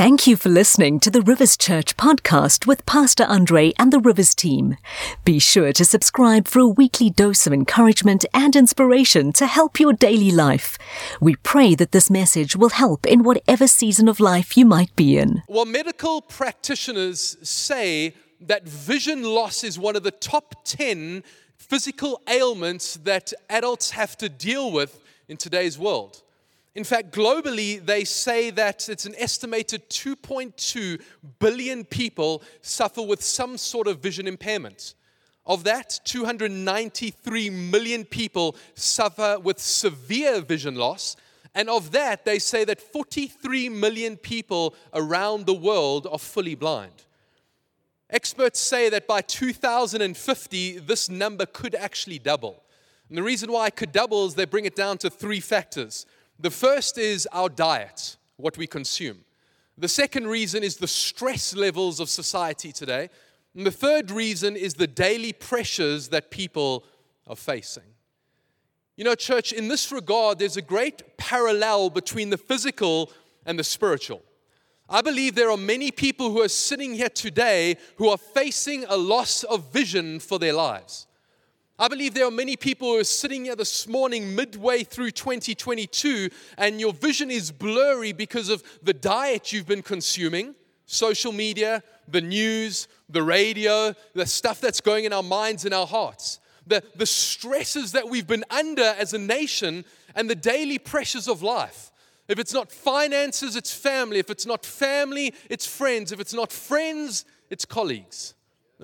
Thank you for listening to the Rivers Church podcast with Pastor Andre and the Rivers team. Be sure to subscribe for a weekly dose of encouragement and inspiration to help your daily life. We pray that this message will help in whatever season of life you might be in. Well, medical practitioners say that vision loss is one of the top 10 physical ailments that adults have to deal with in today's world. In fact, globally, they say that it's an estimated 2.2 billion people suffer with some sort of vision impairment. Of that, 293 million people suffer with severe vision loss. And of that, they say that 43 million people around the world are fully blind. Experts say that by 2050, this number could actually double. And the reason why it could double is they bring it down to three factors. The first is our diet, what we consume. The second reason is the stress levels of society today. And the third reason is the daily pressures that people are facing. You know, church, in this regard, there's a great parallel between the physical and the spiritual. I believe there are many people who are sitting here today who are facing a loss of vision for their lives. I believe there are many people who are sitting here this morning, midway through 2022, and your vision is blurry because of the diet you've been consuming, social media, the news, the radio, the stuff that's going in our minds and our hearts, the, the stresses that we've been under as a nation, and the daily pressures of life. If it's not finances, it's family. If it's not family, it's friends. If it's not friends, it's colleagues.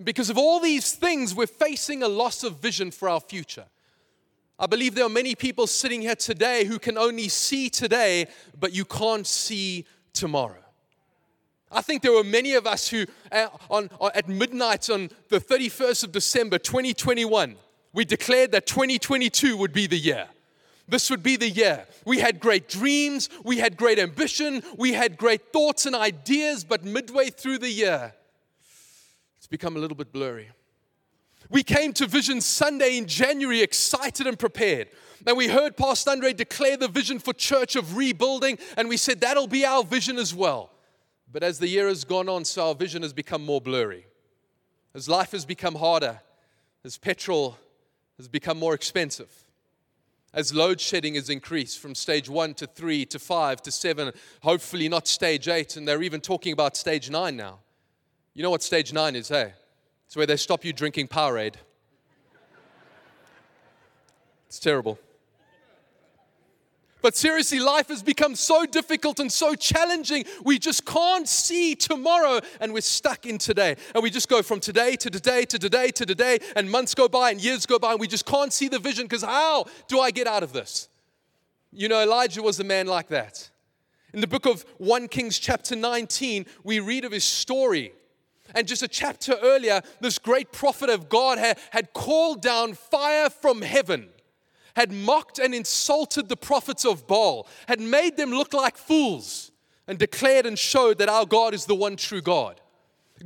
Because of all these things, we're facing a loss of vision for our future. I believe there are many people sitting here today who can only see today, but you can't see tomorrow. I think there were many of us who, uh, at midnight on the 31st of December 2021, we declared that 2022 would be the year. This would be the year. We had great dreams, we had great ambition, we had great thoughts and ideas, but midway through the year, it's become a little bit blurry. We came to Vision Sunday in January excited and prepared. And we heard Pastor Andre declare the vision for church of rebuilding, and we said that'll be our vision as well. But as the year has gone on, so our vision has become more blurry. As life has become harder, as petrol has become more expensive, as load shedding has increased from stage one to three to five to seven, hopefully not stage eight, and they're even talking about stage nine now. You know what stage nine is, hey? It's where they stop you drinking Powerade. It's terrible. But seriously, life has become so difficult and so challenging. We just can't see tomorrow and we're stuck in today. And we just go from today to today to today to today, and months go by and years go by, and we just can't see the vision because how do I get out of this? You know, Elijah was a man like that. In the book of 1 Kings, chapter 19, we read of his story and just a chapter earlier, this great prophet of God had, had called down fire from heaven, had mocked and insulted the prophets of Baal, had made them look like fools, and declared and showed that our God is the one true God.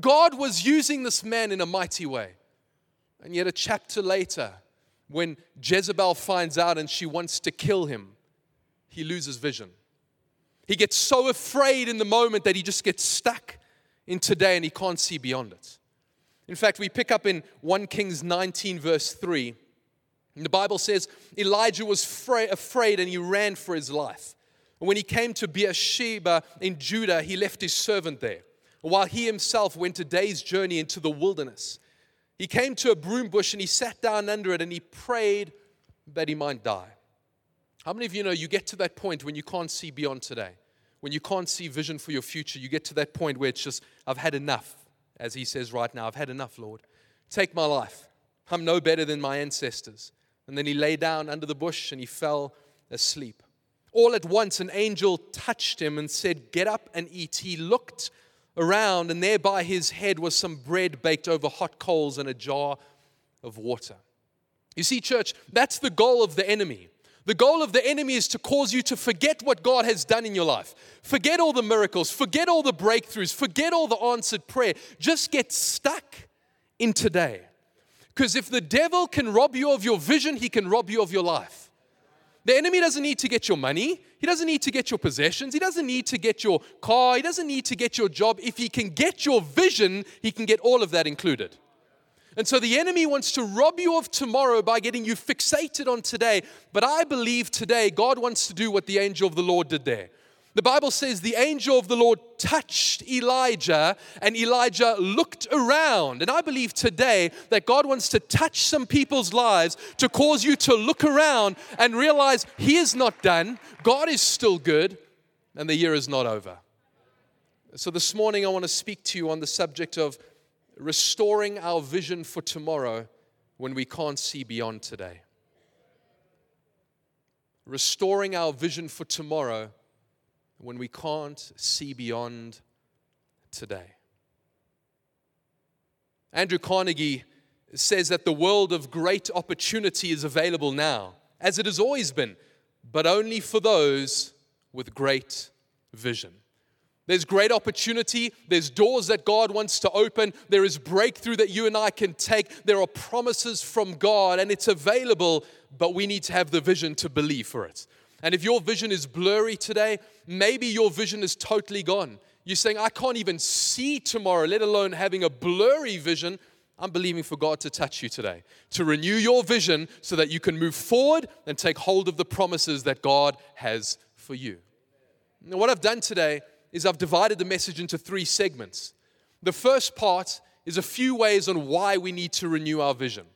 God was using this man in a mighty way. And yet, a chapter later, when Jezebel finds out and she wants to kill him, he loses vision. He gets so afraid in the moment that he just gets stuck in today and he can't see beyond it. In fact, we pick up in 1 Kings 19, verse 3. And the Bible says Elijah was afraid and he ran for his life. And when he came to Beersheba in Judah, he left his servant there, while he himself went a day's journey into the wilderness. He came to a broom bush and he sat down under it and he prayed that he might die. How many of you know you get to that point when you can't see beyond today? When you can't see vision for your future, you get to that point where it's just, I've had enough, as he says right now. I've had enough, Lord. Take my life. I'm no better than my ancestors. And then he lay down under the bush and he fell asleep. All at once, an angel touched him and said, Get up and eat. He looked around, and there by his head was some bread baked over hot coals and a jar of water. You see, church, that's the goal of the enemy. The goal of the enemy is to cause you to forget what God has done in your life. Forget all the miracles, forget all the breakthroughs, forget all the answered prayer. Just get stuck in today. Because if the devil can rob you of your vision, he can rob you of your life. The enemy doesn't need to get your money. He doesn't need to get your possessions. He doesn't need to get your car. He doesn't need to get your job. If he can get your vision, he can get all of that included. And so the enemy wants to rob you of tomorrow by getting you fixated on today. But I believe today God wants to do what the angel of the Lord did there. The Bible says the angel of the Lord touched Elijah and Elijah looked around. And I believe today that God wants to touch some people's lives to cause you to look around and realize He is not done, God is still good, and the year is not over. So this morning I want to speak to you on the subject of restoring our vision for tomorrow when we can't see beyond today. Restoring our vision for tomorrow when we can't see beyond today. Andrew Carnegie says that the world of great opportunity is available now, as it has always been, but only for those with great vision. There's great opportunity. There's doors that God wants to open. There is breakthrough that you and I can take. There are promises from God, and it's available, but we need to have the vision to believe for it. And if your vision is blurry today, maybe your vision is totally gone. You're saying, I can't even see tomorrow, let alone having a blurry vision. I'm believing for God to touch you today, to renew your vision so that you can move forward and take hold of the promises that God has for you. Now, what I've done today is I've divided the message into three segments. The first part is a few ways on why we need to renew our vision.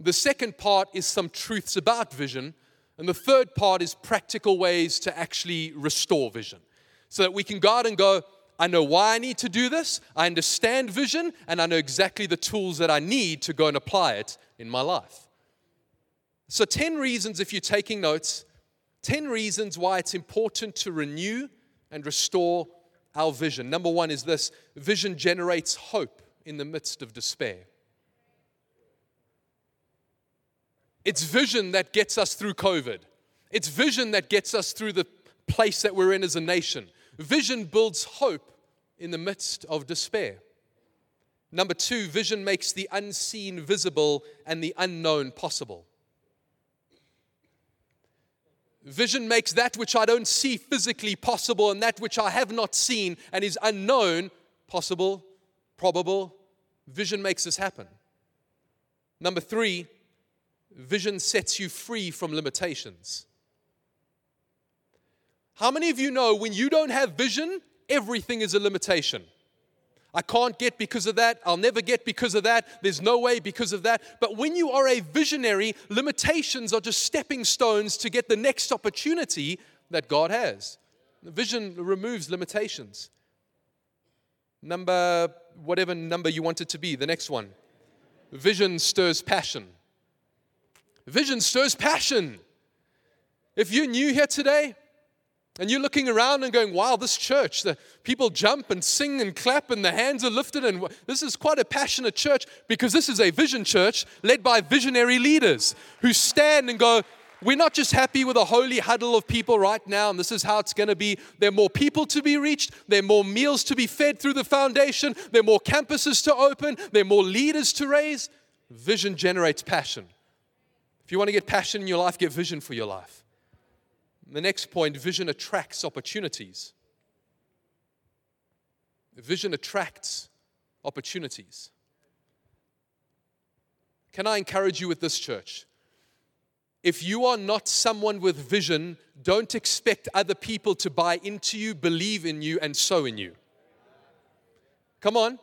The second part is some truths about vision. And the third part is practical ways to actually restore vision. So that we can go out and go, I know why I need to do this, I understand vision, and I know exactly the tools that I need to go and apply it in my life. So, 10 reasons, if you're taking notes, 10 reasons why it's important to renew and restore our vision. Number one is this vision generates hope in the midst of despair. It's vision that gets us through COVID. It's vision that gets us through the place that we're in as a nation. Vision builds hope in the midst of despair. Number two, vision makes the unseen visible and the unknown possible. Vision makes that which I don't see physically possible and that which I have not seen and is unknown possible, probable. Vision makes this happen. Number three, Vision sets you free from limitations. How many of you know when you don't have vision, everything is a limitation? I can't get because of that. I'll never get because of that. There's no way because of that. But when you are a visionary, limitations are just stepping stones to get the next opportunity that God has. Vision removes limitations. Number, whatever number you want it to be, the next one. Vision stirs passion. Vision stirs passion. If you're new here today and you're looking around and going, wow, this church, the people jump and sing and clap and the hands are lifted, and this is quite a passionate church because this is a vision church led by visionary leaders who stand and go, we're not just happy with a holy huddle of people right now, and this is how it's going to be. There are more people to be reached. There are more meals to be fed through the foundation. There are more campuses to open. There are more leaders to raise. Vision generates passion. If you want to get passion in your life, get vision for your life. The next point vision attracts opportunities. Vision attracts opportunities. Can I encourage you with this, church? If you are not someone with vision, don't expect other people to buy into you, believe in you, and sow in you. Come on.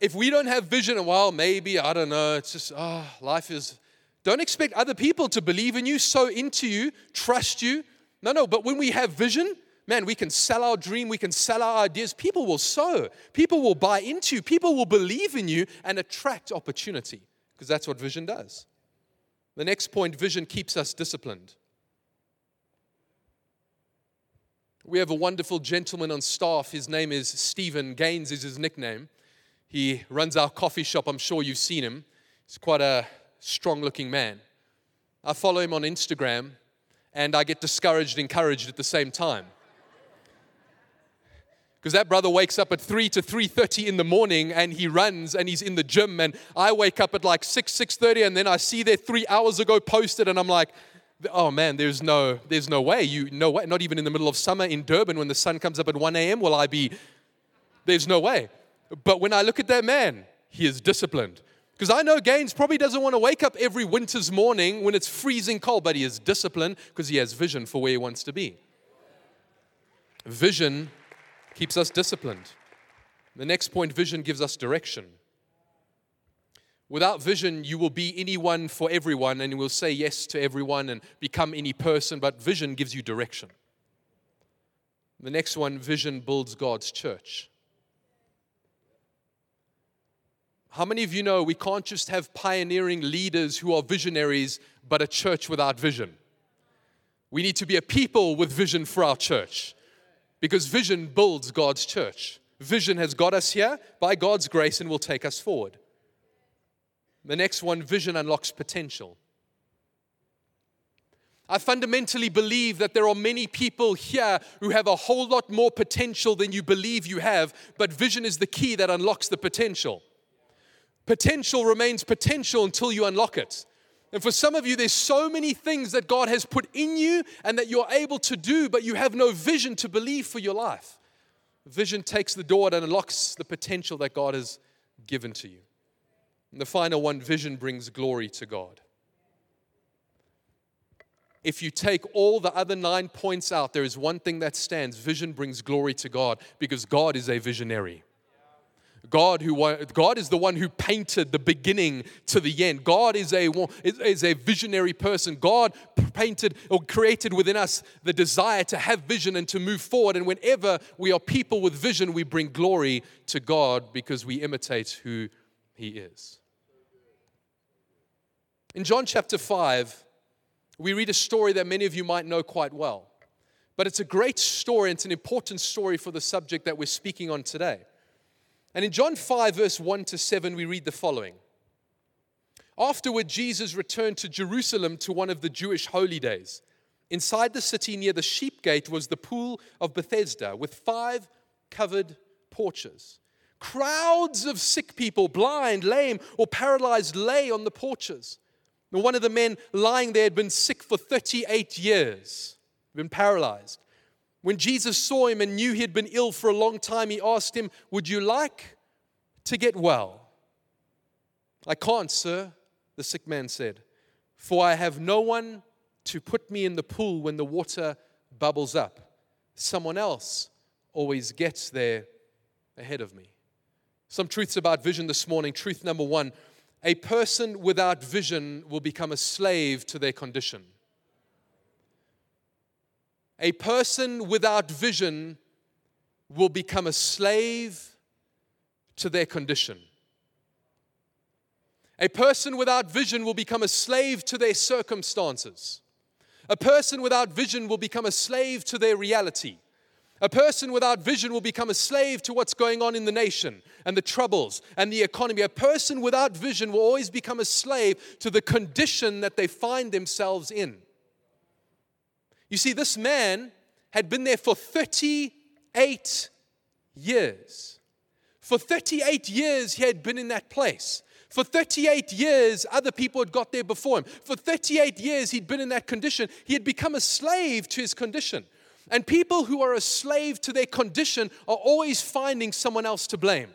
If we don't have vision, well, maybe, I don't know, it's just, oh, life is don't expect other people to believe in you, sow into you, trust you. No, no, but when we have vision, man, we can sell our dream, we can sell our ideas. People will sow, people will buy into people will believe in you and attract opportunity because that's what vision does. The next point vision keeps us disciplined. We have a wonderful gentleman on staff. His name is Stephen Gaines, is his nickname. He runs our coffee shop. I'm sure you've seen him. He's quite a strong looking man. I follow him on Instagram and I get discouraged, encouraged at the same time. Because that brother wakes up at 3 to 3:30 in the morning and he runs and he's in the gym and I wake up at like 6 6:30 and then I see there 3 hours ago posted and I'm like oh man, there's no, there's no way. You no way. Not even in the middle of summer in Durban when the sun comes up at 1 a.m. will I be. There's no way. But when I look at that man, he is disciplined. Because I know Gaines probably doesn't want to wake up every winter's morning when it's freezing cold, but he is disciplined because he has vision for where he wants to be. Vision keeps us disciplined. The next point vision gives us direction. Without vision, you will be anyone for everyone and you will say yes to everyone and become any person, but vision gives you direction. The next one vision builds God's church. How many of you know we can't just have pioneering leaders who are visionaries, but a church without vision? We need to be a people with vision for our church because vision builds God's church. Vision has got us here by God's grace and will take us forward. The next one vision unlocks potential. I fundamentally believe that there are many people here who have a whole lot more potential than you believe you have, but vision is the key that unlocks the potential. Potential remains potential until you unlock it. And for some of you, there's so many things that God has put in you and that you're able to do, but you have no vision to believe for your life. Vision takes the door and unlocks the potential that God has given to you. And the final one vision brings glory to God. If you take all the other nine points out, there is one thing that stands vision brings glory to God because God is a visionary. God, who, God is the one who painted the beginning to the end. God is a, is a visionary person. God painted or created within us the desire to have vision and to move forward. And whenever we are people with vision, we bring glory to God because we imitate who He is. In John chapter 5, we read a story that many of you might know quite well. But it's a great story, and it's an important story for the subject that we're speaking on today. And in John 5, verse 1 to 7, we read the following Afterward, Jesus returned to Jerusalem to one of the Jewish holy days. Inside the city near the sheep gate was the pool of Bethesda with five covered porches. Crowds of sick people, blind, lame, or paralyzed, lay on the porches. One of the men lying there had been sick for 38 years, been paralyzed. When Jesus saw him and knew he had been ill for a long time, he asked him, Would you like to get well? I can't, sir, the sick man said, for I have no one to put me in the pool when the water bubbles up. Someone else always gets there ahead of me. Some truths about vision this morning. Truth number one a person without vision will become a slave to their condition. A person without vision will become a slave to their condition. A person without vision will become a slave to their circumstances. A person without vision will become a slave to their reality. A person without vision will become a slave to what's going on in the nation and the troubles and the economy. A person without vision will always become a slave to the condition that they find themselves in. You see, this man had been there for 38 years. For 38 years, he had been in that place. For 38 years, other people had got there before him. For 38 years, he'd been in that condition. He had become a slave to his condition. And people who are a slave to their condition are always finding someone else to blame.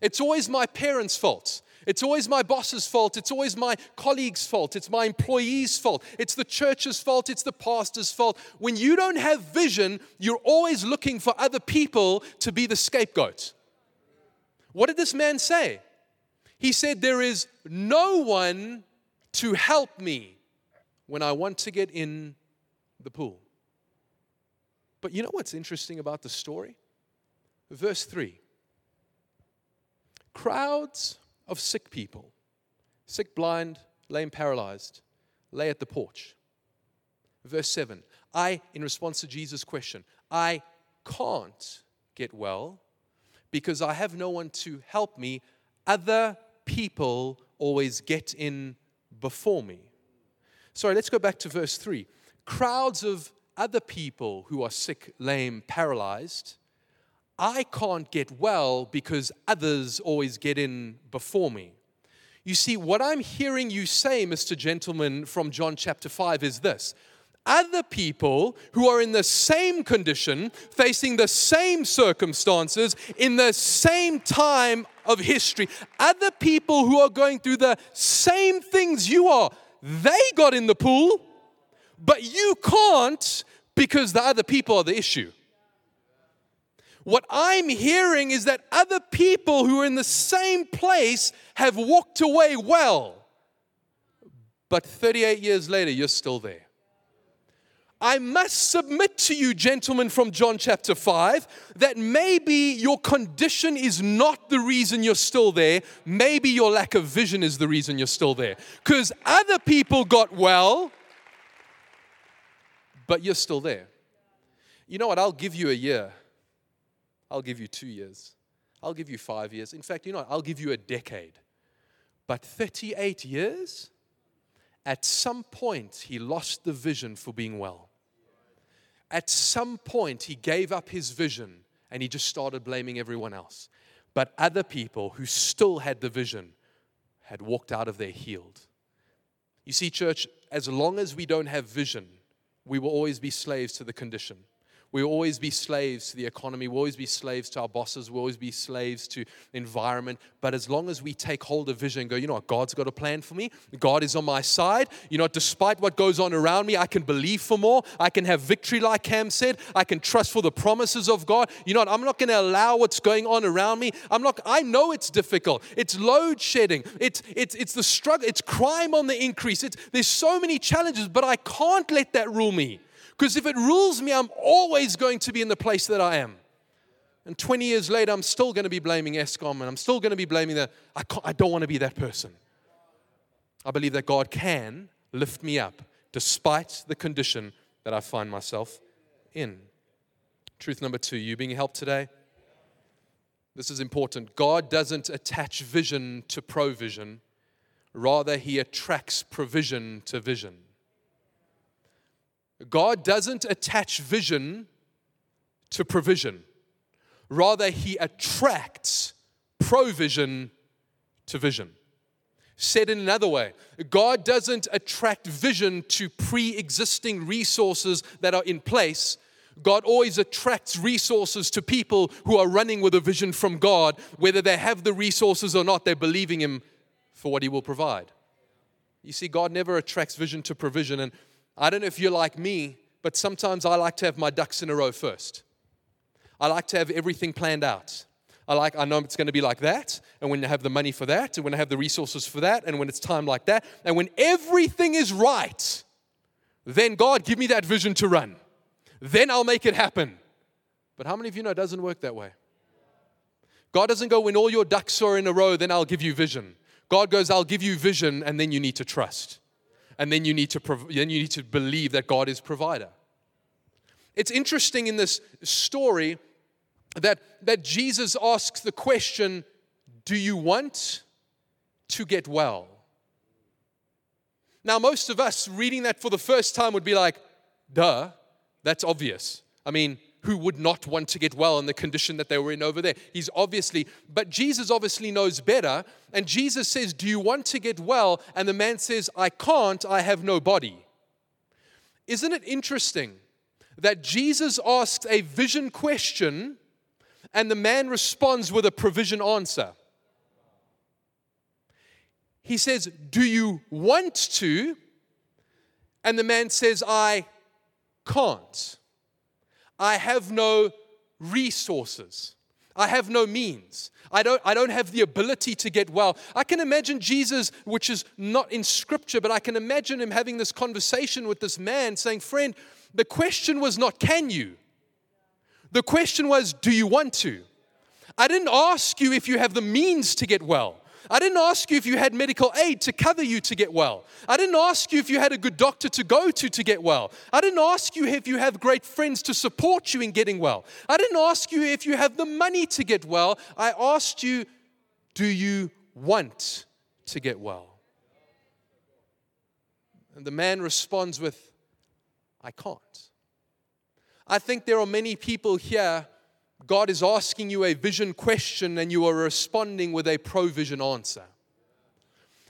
It's always my parents' fault. It's always my boss's fault. It's always my colleague's fault. It's my employee's fault. It's the church's fault. It's the pastor's fault. When you don't have vision, you're always looking for other people to be the scapegoat. What did this man say? He said, There is no one to help me when I want to get in the pool. But you know what's interesting about the story? Verse 3 Crowds of sick people, sick, blind, lame, paralyzed, lay at the porch. Verse 7 I, in response to Jesus' question, I can't get well because I have no one to help me. Other people always get in before me. Sorry, let's go back to verse 3. Crowds of other people who are sick, lame, paralyzed I can't get well because others always get in before me. You see, what I'm hearing you say, Mr. Gentleman, from John chapter 5 is this. Other people who are in the same condition, facing the same circumstances, in the same time of history, other people who are going through the same things you are, they got in the pool, but you can't because the other people are the issue. What I'm hearing is that other people who are in the same place have walked away well, but 38 years later, you're still there. I must submit to you, gentlemen, from John chapter 5, that maybe your condition is not the reason you're still there. Maybe your lack of vision is the reason you're still there. Because other people got well, but you're still there. You know what? I'll give you a year I'll give you two years. I'll give you five years. In fact, you know, I'll give you a decade. But 38 years, at some point, he lost the vision for being well. At some point, he gave up his vision and he just started blaming everyone else. But other people who still had the vision had walked out of there healed. You see, church, as long as we don't have vision, we will always be slaves to the condition. We will always be slaves to the economy. We'll always be slaves to our bosses. We'll always be slaves to the environment. But as long as we take hold of vision and go, you know what, God's got a plan for me. God is on my side. You know, despite what goes on around me, I can believe for more. I can have victory, like Cam said. I can trust for the promises of God. You know what, I'm not going to allow what's going on around me. I'm not, I know it's difficult. It's load shedding. It's, it's, it's the struggle. It's crime on the increase. It's, there's so many challenges, but I can't let that rule me. Because if it rules me, I'm always going to be in the place that I am. And 20 years later, I'm still going to be blaming Eskom and I'm still going to be blaming that. I, I don't want to be that person. I believe that God can lift me up despite the condition that I find myself in. Truth number two, you being helped today? This is important. God doesn't attach vision to provision, rather, He attracts provision to vision. God doesn't attach vision to provision. Rather, He attracts provision to vision. Said in another way, God doesn't attract vision to pre existing resources that are in place. God always attracts resources to people who are running with a vision from God, whether they have the resources or not, they're believing Him for what He will provide. You see, God never attracts vision to provision. And I don't know if you're like me, but sometimes I like to have my ducks in a row first. I like to have everything planned out. I like, I know it's going to be like that, and when I have the money for that, and when I have the resources for that, and when it's time like that, and when everything is right, then God, give me that vision to run. Then I'll make it happen. But how many of you know it doesn't work that way? God doesn't go, when all your ducks are in a row, then I'll give you vision. God goes, I'll give you vision, and then you need to trust and then you need to prov- then you need to believe that God is provider. It's interesting in this story that, that Jesus asks the question, Do you want to get well? Now, most of us reading that for the first time would be like, duh, that's obvious. I mean, who would not want to get well in the condition that they were in over there. He's obviously, but Jesus obviously knows better. And Jesus says, Do you want to get well? And the man says, I can't, I have no body. Isn't it interesting that Jesus asks a vision question and the man responds with a provision answer? He says, Do you want to? And the man says, I can't. I have no resources. I have no means. I don't, I don't have the ability to get well. I can imagine Jesus, which is not in scripture, but I can imagine him having this conversation with this man saying, Friend, the question was not, can you? The question was, do you want to? I didn't ask you if you have the means to get well. I didn't ask you if you had medical aid to cover you to get well. I didn't ask you if you had a good doctor to go to to get well. I didn't ask you if you have great friends to support you in getting well. I didn't ask you if you have the money to get well. I asked you, do you want to get well? And the man responds with, I can't. I think there are many people here God is asking you a vision question and you are responding with a provision answer.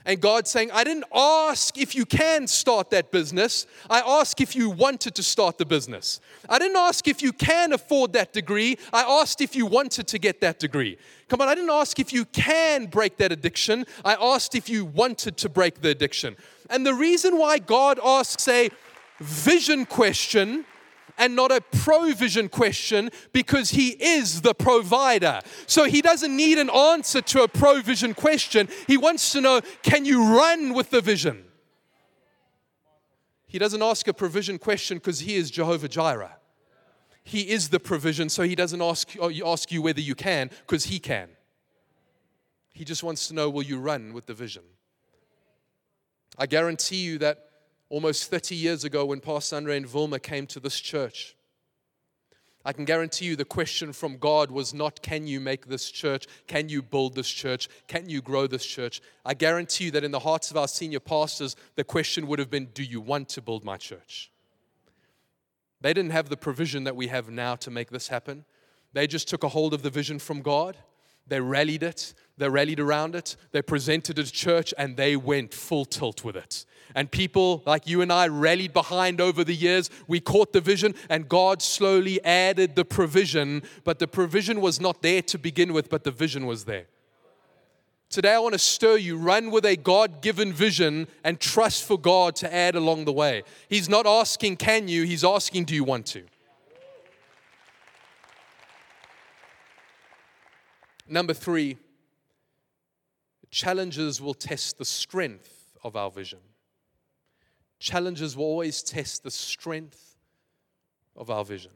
And God saying, I didn't ask if you can start that business. I asked if you wanted to start the business. I didn't ask if you can afford that degree. I asked if you wanted to get that degree. Come on, I didn't ask if you can break that addiction. I asked if you wanted to break the addiction. And the reason why God asks a vision question and not a provision question because he is the provider. So he doesn't need an answer to a provision question. He wants to know can you run with the vision? He doesn't ask a provision question because he is Jehovah Jireh. He is the provision, so he doesn't ask, uh, ask you whether you can because he can. He just wants to know will you run with the vision? I guarantee you that almost 30 years ago when Pastor Andre and Wilma came to this church. I can guarantee you the question from God was not, Can you make this church? Can you build this church? Can you grow this church? I guarantee you that in the hearts of our senior pastors, the question would have been, Do you want to build my church? They didn't have the provision that we have now to make this happen. They just took a hold of the vision from God they rallied it, they rallied around it, they presented it to church, and they went full tilt with it. And people like you and I rallied behind over the years. We caught the vision, and God slowly added the provision, but the provision was not there to begin with, but the vision was there. Today, I want to stir you. Run with a God given vision and trust for God to add along the way. He's not asking, Can you? He's asking, Do you want to? Number three, challenges will test the strength of our vision. Challenges will always test the strength of our vision.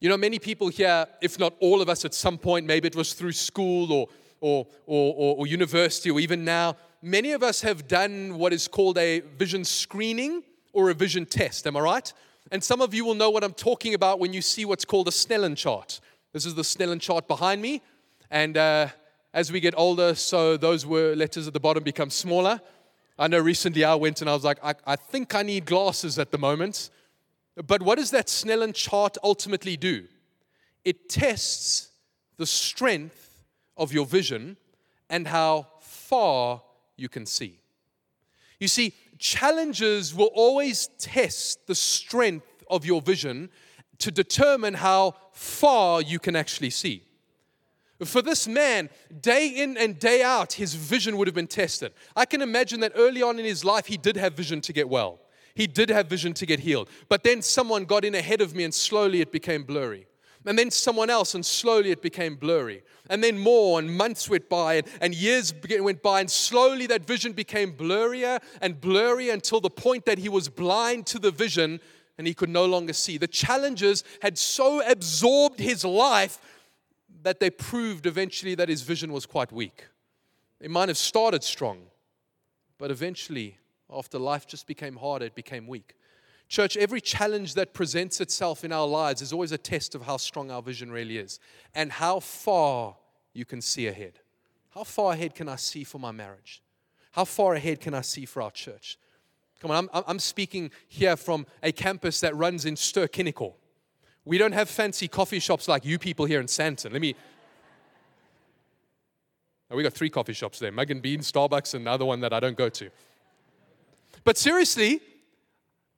You know, many people here, if not all of us at some point, maybe it was through school or, or, or, or, or university or even now, many of us have done what is called a vision screening or a vision test. Am I right? And some of you will know what I'm talking about when you see what's called a Snellen chart. This is the Snellen chart behind me. And uh, as we get older, so those were letters at the bottom become smaller. I know recently I went and I was like, I, I think I need glasses at the moment. But what does that Snellen chart ultimately do? It tests the strength of your vision and how far you can see. You see, challenges will always test the strength of your vision to determine how far you can actually see. For this man, day in and day out, his vision would have been tested. I can imagine that early on in his life, he did have vision to get well. He did have vision to get healed. But then someone got in ahead of me, and slowly it became blurry and then someone else, and slowly it became blurry. And then more, and months went by, and, and years went by, and slowly that vision became blurrier and blurrier until the point that he was blind to the vision and he could no longer see. The challenges had so absorbed his life that they proved eventually that his vision was quite weak. It might have started strong, but eventually, after life just became harder, it became weak. Church, every challenge that presents itself in our lives is always a test of how strong our vision really is and how far you can see ahead. How far ahead can I see for my marriage? How far ahead can I see for our church? Come on, I'm, I'm speaking here from a campus that runs in Ster-Kinekor. We don't have fancy coffee shops like you people here in Sandton. Let me. Oh, we got three coffee shops there Mugg and Bean, Starbucks, and another one that I don't go to. But seriously,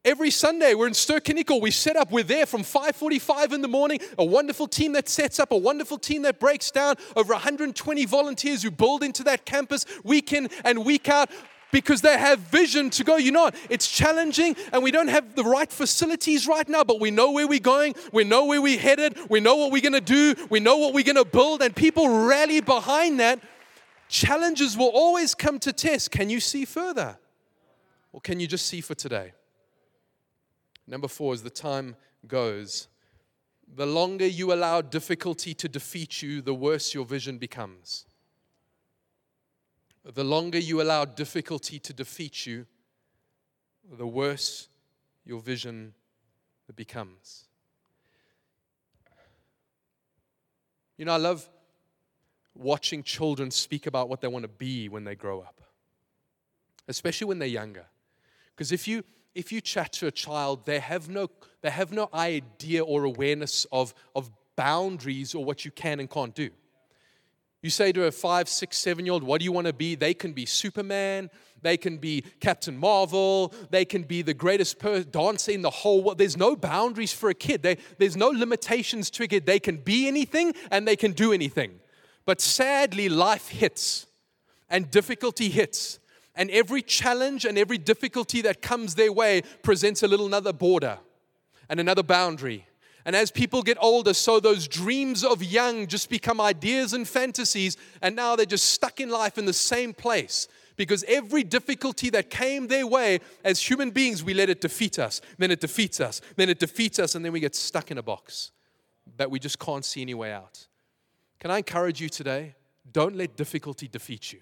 Every Sunday, we're in Ster-Kinekor. We set up, we're there from 5.45 in the morning. A wonderful team that sets up, a wonderful team that breaks down. Over 120 volunteers who build into that campus week in and week out because they have vision to go. You know, it's challenging and we don't have the right facilities right now, but we know where we're going. We know where we're headed. We know what we're going to do. We know what we're going to build, and people rally behind that. Challenges will always come to test. Can you see further? Or can you just see for today? Number four, as the time goes, the longer you allow difficulty to defeat you, the worse your vision becomes. The longer you allow difficulty to defeat you, the worse your vision becomes. You know, I love watching children speak about what they want to be when they grow up, especially when they're younger. Because if you if you chat to a child, they have no, they have no idea or awareness of, of boundaries or what you can and can't do. You say to a five, six, seven year old, What do you want to be? They can be Superman. They can be Captain Marvel. They can be the greatest per- dancer in the whole world. There's no boundaries for a kid. They, there's no limitations to a kid. They can be anything and they can do anything. But sadly, life hits and difficulty hits. And every challenge and every difficulty that comes their way presents a little another border and another boundary and as people get older, so those dreams of young just become ideas and fantasies, and now they're just stuck in life in the same place. Because every difficulty that came their way, as human beings, we let it defeat us. Then it defeats us. Then it defeats us, and then we get stuck in a box that we just can't see any way out. Can I encourage you today? Don't let difficulty defeat you.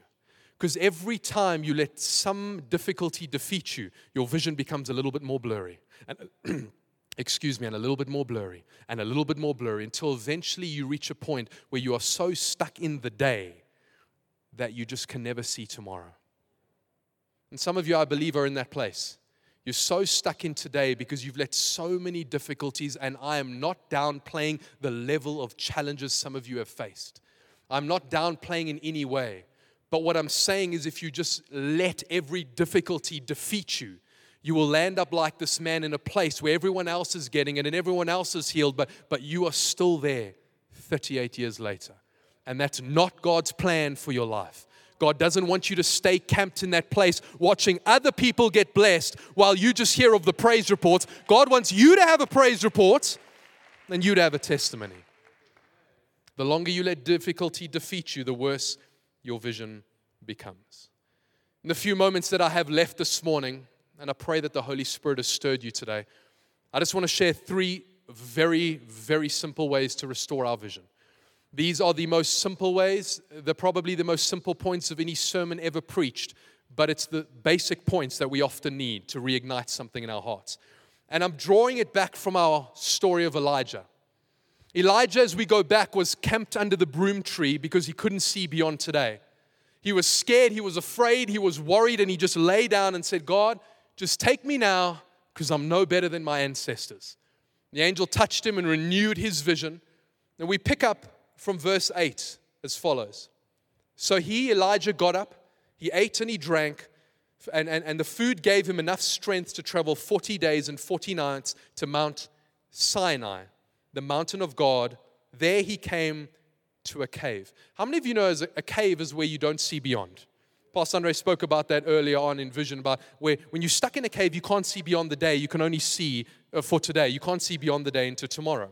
Because every time you let some difficulty defeat you, your vision becomes a little bit more blurry. And excuse me, and a little bit more blurry, and a little bit more blurry until eventually you reach a point where you are so stuck in the day that you just can never see tomorrow. And some of you, I believe, are in that place. You're so stuck in today because you've let so many difficulties, and I am not downplaying the level of challenges some of you have faced. I'm not downplaying in any way. But what I'm saying is, if you just let every difficulty defeat you, you will land up like this man in a place where everyone else is getting it and everyone else is healed, but, but you are still there 38 years later. And that's not God's plan for your life. God doesn't want you to stay camped in that place watching other people get blessed while you just hear of the praise reports. God wants you to have a praise report and you to have a testimony. The longer you let difficulty defeat you, the worse your vision becomes. In the few moments that I have left this morning, and I pray that the Holy Spirit has stirred you today. I just want to share three very, very simple ways to restore our vision. These are the most simple ways. They're probably the most simple points of any sermon ever preached, but it's the basic points that we often need to reignite something in our hearts. And I'm drawing it back from our story of Elijah. Elijah, as we go back, was camped under the broom tree because he couldn't see beyond today. He was scared, he was afraid, he was worried, and he just lay down and said, God, just take me now because I'm no better than my ancestors. The angel touched him and renewed his vision. And we pick up from verse 8 as follows So he, Elijah, got up, he ate and he drank, and, and, and the food gave him enough strength to travel 40 days and 40 nights to Mount Sinai, the mountain of God. There he came to a cave. How many of you know a cave is where you don't see beyond? Pastor Andre spoke about that earlier on in Vision about where when you're stuck in a cave, you can't see beyond the day. You can only see uh, for today. You can't see beyond the day into tomorrow.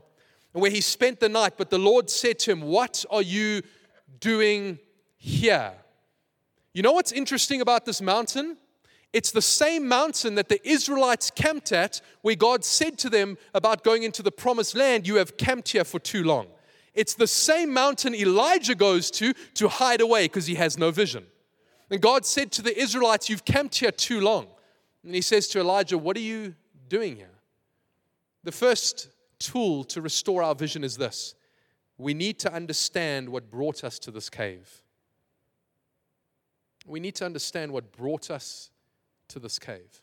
And where he spent the night, but the Lord said to him, What are you doing here? You know what's interesting about this mountain? It's the same mountain that the Israelites camped at, where God said to them about going into the promised land, You have camped here for too long. It's the same mountain Elijah goes to to hide away because he has no vision. And God said to the Israelites, You've camped here too long. And he says to Elijah, What are you doing here? The first tool to restore our vision is this we need to understand what brought us to this cave. We need to understand what brought us to this cave.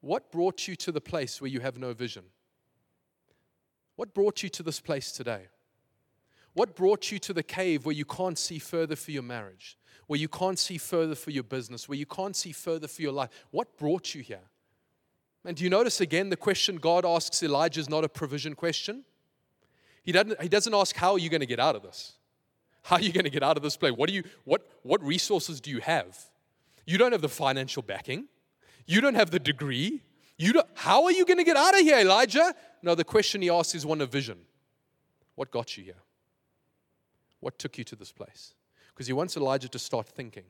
What brought you to the place where you have no vision? What brought you to this place today? What brought you to the cave where you can't see further for your marriage? where you can't see further for your business, where you can't see further for your life. What brought you here? And do you notice again the question God asks Elijah is not a provision question? He doesn't, he doesn't ask, How are you going to get out of this? How are you going to get out of this place? What, do you, what, what resources do you have? You don't have the financial backing. You don't have the degree. You don't, how are you going to get out of here, Elijah? No, the question he asks is one of vision. What got you here? What took you to this place? Because he wants Elijah to start thinking,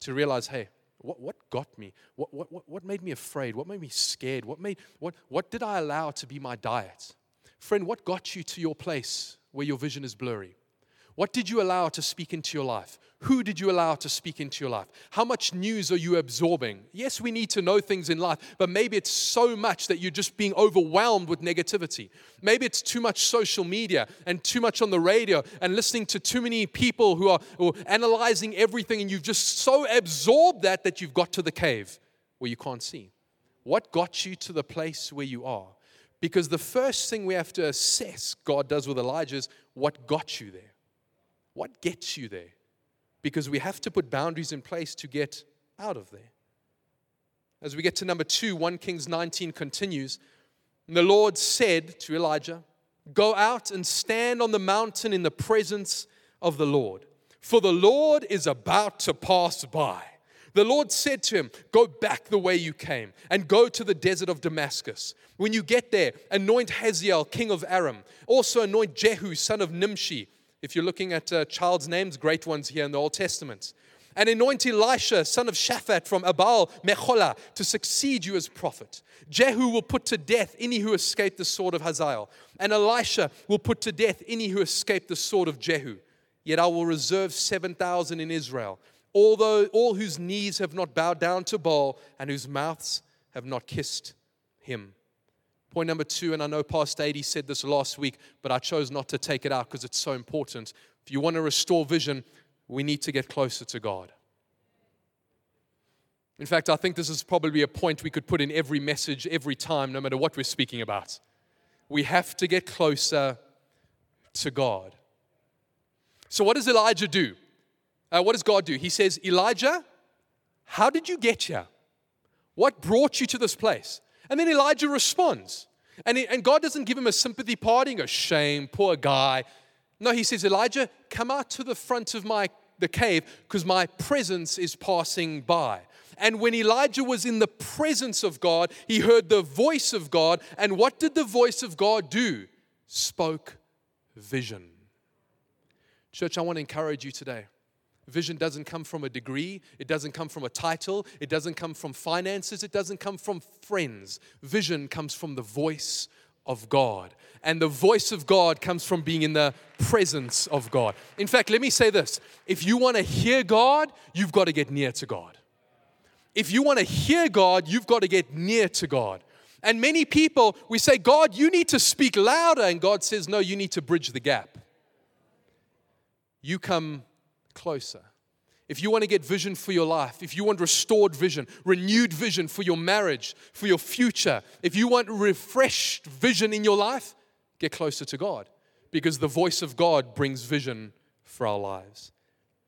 to realize, hey, what, what got me? What, what, what made me afraid? What made me scared? What, made, what, what did I allow to be my diet? Friend, what got you to your place where your vision is blurry? What did you allow to speak into your life? Who did you allow to speak into your life? How much news are you absorbing? Yes, we need to know things in life, but maybe it's so much that you're just being overwhelmed with negativity. Maybe it's too much social media and too much on the radio and listening to too many people who are, analyzing everything, and you've just so absorbed that that you've got to the cave where you can't see. What got you to the place where you are? Because the first thing we have to assess God does with Elijah is what got you there. What gets you there? Because we have to put boundaries in place to get out of there. As we get to number two, 1 Kings 19 continues. The Lord said to Elijah, Go out and stand on the mountain in the presence of the Lord, for the Lord is about to pass by. The Lord said to him, Go back the way you came and go to the desert of Damascus. When you get there, anoint Hazael, king of Aram. Also anoint Jehu, son of Nimshi. If you're looking at uh, child's names, great ones here in the Old Testament. And anoint Elisha, son of Shaphat from Abel Meholah, to succeed you as prophet. Jehu will put to death any who escape the sword of Hazael. And Elisha will put to death any who escape the sword of Jehu. Yet I will reserve 7,000 in Israel although all whose knees have not bowed down to Baal and whose mouths have not kissed him. Point number two, and I know Pastor Adi said this last week, but I chose not to take it out because it's so important. If you want to restore vision, we need to get closer to God. In fact, I think this is probably a point we could put in every message every time, no matter what we're speaking about. We have to get closer to God. So, what does Elijah do? uh, what does God do? He says, Elijah, how did you get here? What brought you to this place? And then Elijah responds. And, he, and God doesn't give him a sympathy party a shame, poor guy. No, he says, Elijah, come out to the front of my the cave because my presence is passing by. And when Elijah was in the presence of God, he heard the voice of God. And what did the voice of God do? Spoke vision. Church, I want to encourage you today. Vision doesn't come from a degree, it doesn't come from a title, it doesn't come from finances, it doesn't come from friends. Vision comes from the voice of God. And the voice of God comes from being in the presence of God. In fact, let me say this if you want to hear God, you've got to get near to God. If you want to hear God, you've got to get near to God. And many people, we say, God, you need to speak louder. And God says, No, you need to bridge the gap. You come closer. If you want to get vision for your life, if you want restored vision, renewed vision for your marriage, for your future, if you want refreshed vision in your life, get closer to God because the voice of God brings vision for our lives.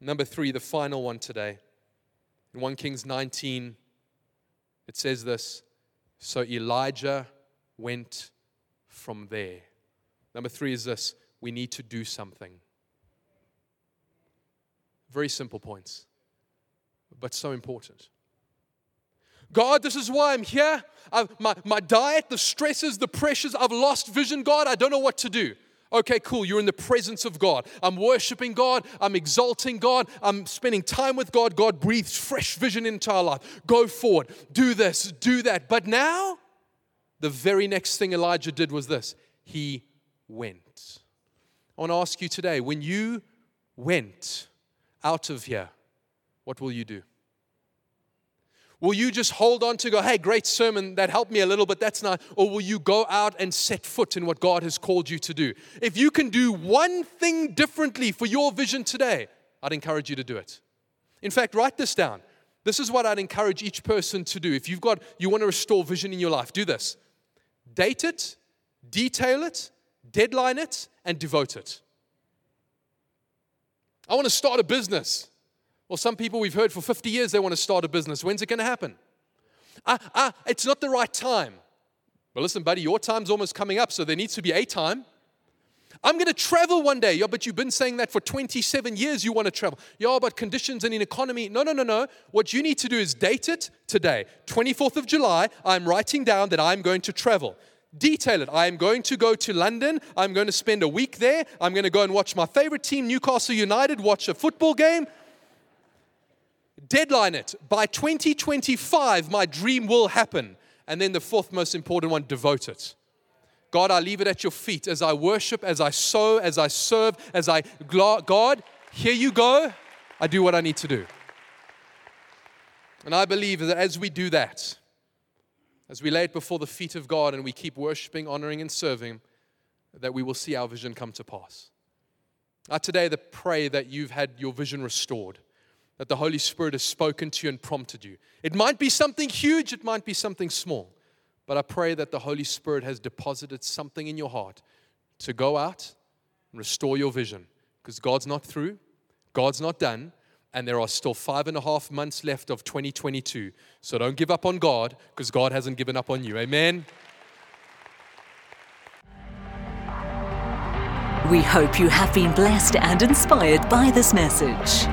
Number three, the final one today. In 1 Kings 19, it says this So Elijah went from there. Number three is this we need to do something. Very simple points, but so important. God, this is why I'm here. I've, my, my diet, the stresses, the pressures, I've lost vision. God, I don't know what to do. Okay, cool. You're in the presence of God. I'm worshiping God. I'm exalting God. I'm spending time with God. God breathes fresh vision into our life. Go forward. Do this, do that. But now, the very next thing Elijah did was this he went. I want to ask you today when you went, out of here, what will you do? Will you just hold on to go, hey, great sermon, that helped me a little, but that's not, or will you go out and set foot in what God has called you to do? If you can do one thing differently for your vision today, I'd encourage you to do it. In fact, write this down. This is what I'd encourage each person to do. If you've got, you want to restore vision in your life, do this. Date it, detail it, deadline it, and devote it. I want to start a business. Well, some people we've heard for 50 years they want to start a business. When's it going to happen? Ah, ah, it's not the right time. Well, listen, buddy, your time's almost coming up, so there needs to be a time. I'm going to travel one day. Yeah, but you've been saying that for 27 years you want to travel. Yeah, but conditions and in economy. No, no, no, no. What you need to do is date it today. 24th of July, I'm writing down that I'm going to travel detail it. I am going to go to London. I'm going to spend a week there. I'm going to go and watch my favorite team, Newcastle United, watch a football game. Deadline it. By 2025, my dream will happen. And then the fourth most important one, devote it. God, I leave it at your feet as I worship, as I sow, as I serve, as I, God, here you go. I do what I need to do. And I believe that as we do that, as we lay it before the feet of God and we keep worshiping, honoring, and serving, that we will see our vision come to pass. I today that pray that you've had your vision restored, that the Holy Spirit has spoken to you and prompted you. It might be something huge, it might be something small, but I pray that the Holy Spirit has deposited something in your heart to go out and restore your vision, because God's not through, God's not done, and there are still five and a half months left of 2022. So don't give up on God because God hasn't given up on you. Amen. We hope you have been blessed and inspired by this message.